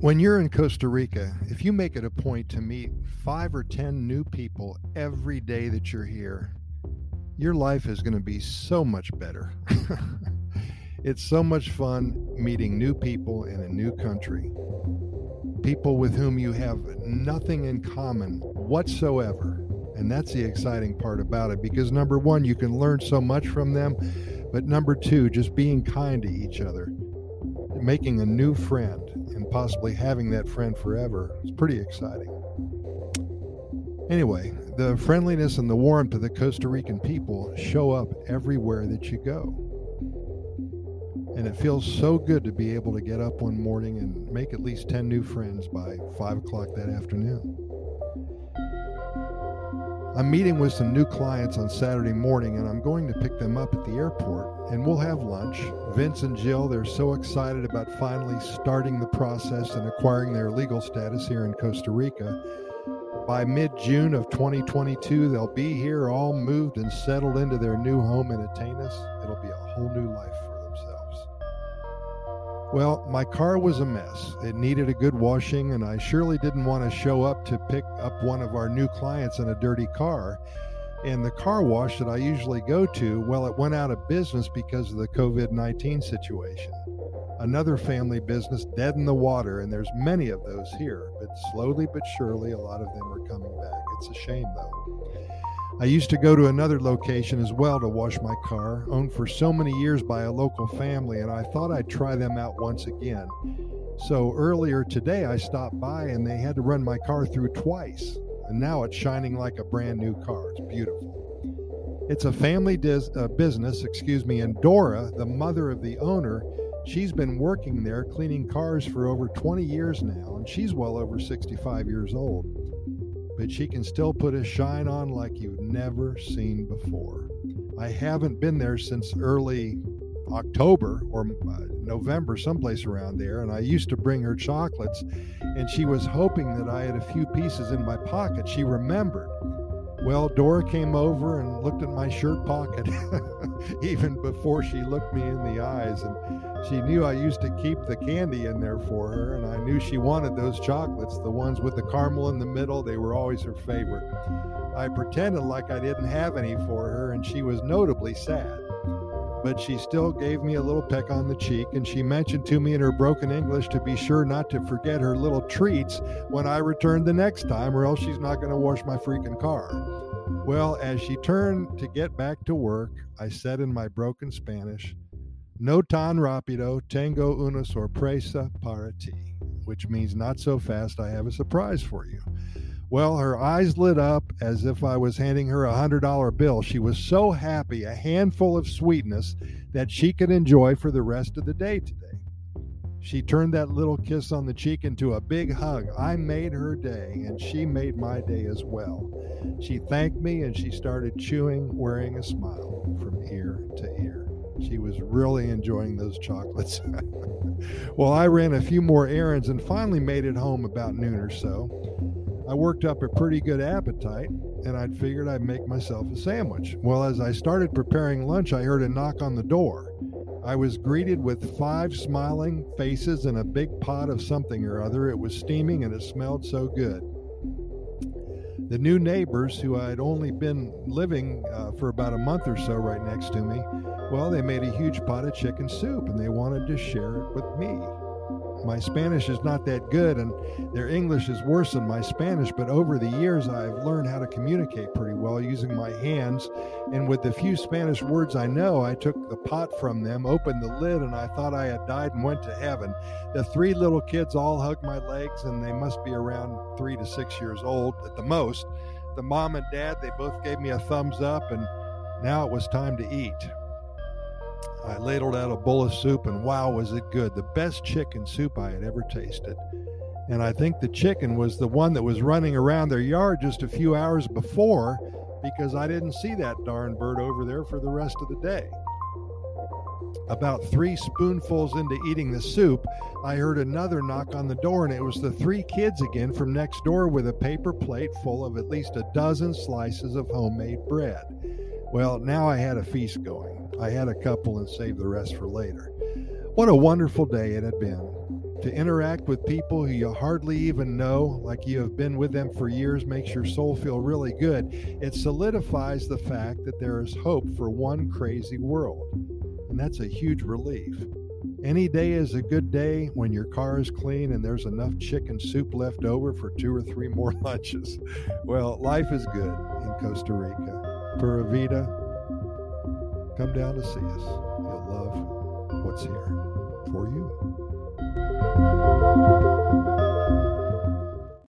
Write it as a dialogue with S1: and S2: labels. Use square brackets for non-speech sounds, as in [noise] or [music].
S1: When you're in Costa Rica, if you make it a point to meet five or 10 new people every day that you're here, your life is going to be so much better. [laughs] it's so much fun meeting new people in a new country, people with whom you have nothing in common whatsoever. And that's the exciting part about it because number one, you can learn so much from them. But number two, just being kind to each other, making a new friend, possibly having that friend forever is pretty exciting. Anyway, the friendliness and the warmth of the Costa Rican people show up everywhere that you go. And it feels so good to be able to get up one morning and make at least 10 new friends by 5 o'clock that afternoon. I'm meeting with some new clients on Saturday morning and I'm going to pick them up at the airport and we'll have lunch. Vince and Jill, they're so excited about finally starting the process and acquiring their legal status here in Costa Rica. By mid June of 2022, they'll be here all moved and settled into their new home in Atenas. It'll be a whole new life well, my car was a mess. It needed a good washing, and I surely didn't want to show up to pick up one of our new clients in a dirty car. And the car wash that I usually go to, well, it went out of business because of the COVID 19 situation. Another family business dead in the water, and there's many of those here, but slowly but surely, a lot of them are coming back. It's a shame, though. I used to go to another location as well to wash my car, owned for so many years by a local family, and I thought I'd try them out once again. So earlier today, I stopped by and they had to run my car through twice, and now it's shining like a brand new car. It's beautiful. It's a family dis- uh, business, excuse me, and Dora, the mother of the owner, she's been working there cleaning cars for over 20 years now, and she's well over 65 years old but she can still put a shine on like you've never seen before. I haven't been there since early October or uh, November, someplace around there, and I used to bring her chocolates, and she was hoping that I had a few pieces in my pocket. She remembered. Well, Dora came over and looked at my shirt pocket [laughs] even before she looked me in the eyes. And she knew I used to keep the candy in there for her. And I knew she wanted those chocolates, the ones with the caramel in the middle. They were always her favorite. I pretended like I didn't have any for her, and she was notably sad. But she still gave me a little peck on the cheek, and she mentioned to me in her broken English to be sure not to forget her little treats when I returned the next time, or else she's not going to wash my freaking car. Well, as she turned to get back to work, I said in my broken Spanish, No tan rápido, tengo una sorpresa para ti, which means not so fast, I have a surprise for you. Well, her eyes lit up as if I was handing her a hundred dollar bill. She was so happy, a handful of sweetness that she could enjoy for the rest of the day today. She turned that little kiss on the cheek into a big hug. I made her day, and she made my day as well. She thanked me and she started chewing, wearing a smile from ear to ear. She was really enjoying those chocolates. [laughs] well, I ran a few more errands and finally made it home about noon or so. I worked up a pretty good appetite and I'd figured I'd make myself a sandwich. Well, as I started preparing lunch, I heard a knock on the door. I was greeted with five smiling faces and a big pot of something or other. It was steaming and it smelled so good. The new neighbors, who I had only been living uh, for about a month or so right next to me, well, they made a huge pot of chicken soup and they wanted to share it with me my Spanish is not that good and their English is worse than my Spanish, but over the years I've learned how to communicate pretty well using my hands. And with the few Spanish words I know, I took the pot from them, opened the lid, and I thought I had died and went to heaven. The three little kids all hugged my legs, and they must be around three to six years old at the most. The mom and dad, they both gave me a thumbs up, and now it was time to eat. I ladled out a bowl of soup, and wow, was it good! The best chicken soup I had ever tasted. And I think the chicken was the one that was running around their yard just a few hours before because I didn't see that darn bird over there for the rest of the day. About three spoonfuls into eating the soup, I heard another knock on the door, and it was the three kids again from next door with a paper plate full of at least a dozen slices of homemade bread. Well, now I had a feast going. I had a couple and saved the rest for later. What a wonderful day it had been. To interact with people who you hardly even know, like you have been with them for years, makes your soul feel really good. It solidifies the fact that there is hope for one crazy world. And that's a huge relief. Any day is a good day when your car is clean and there's enough chicken soup left over for two or three more [laughs] lunches. Well, life is good in Costa Rica. Pura Vida, come down to see us. You'll love what's here for you.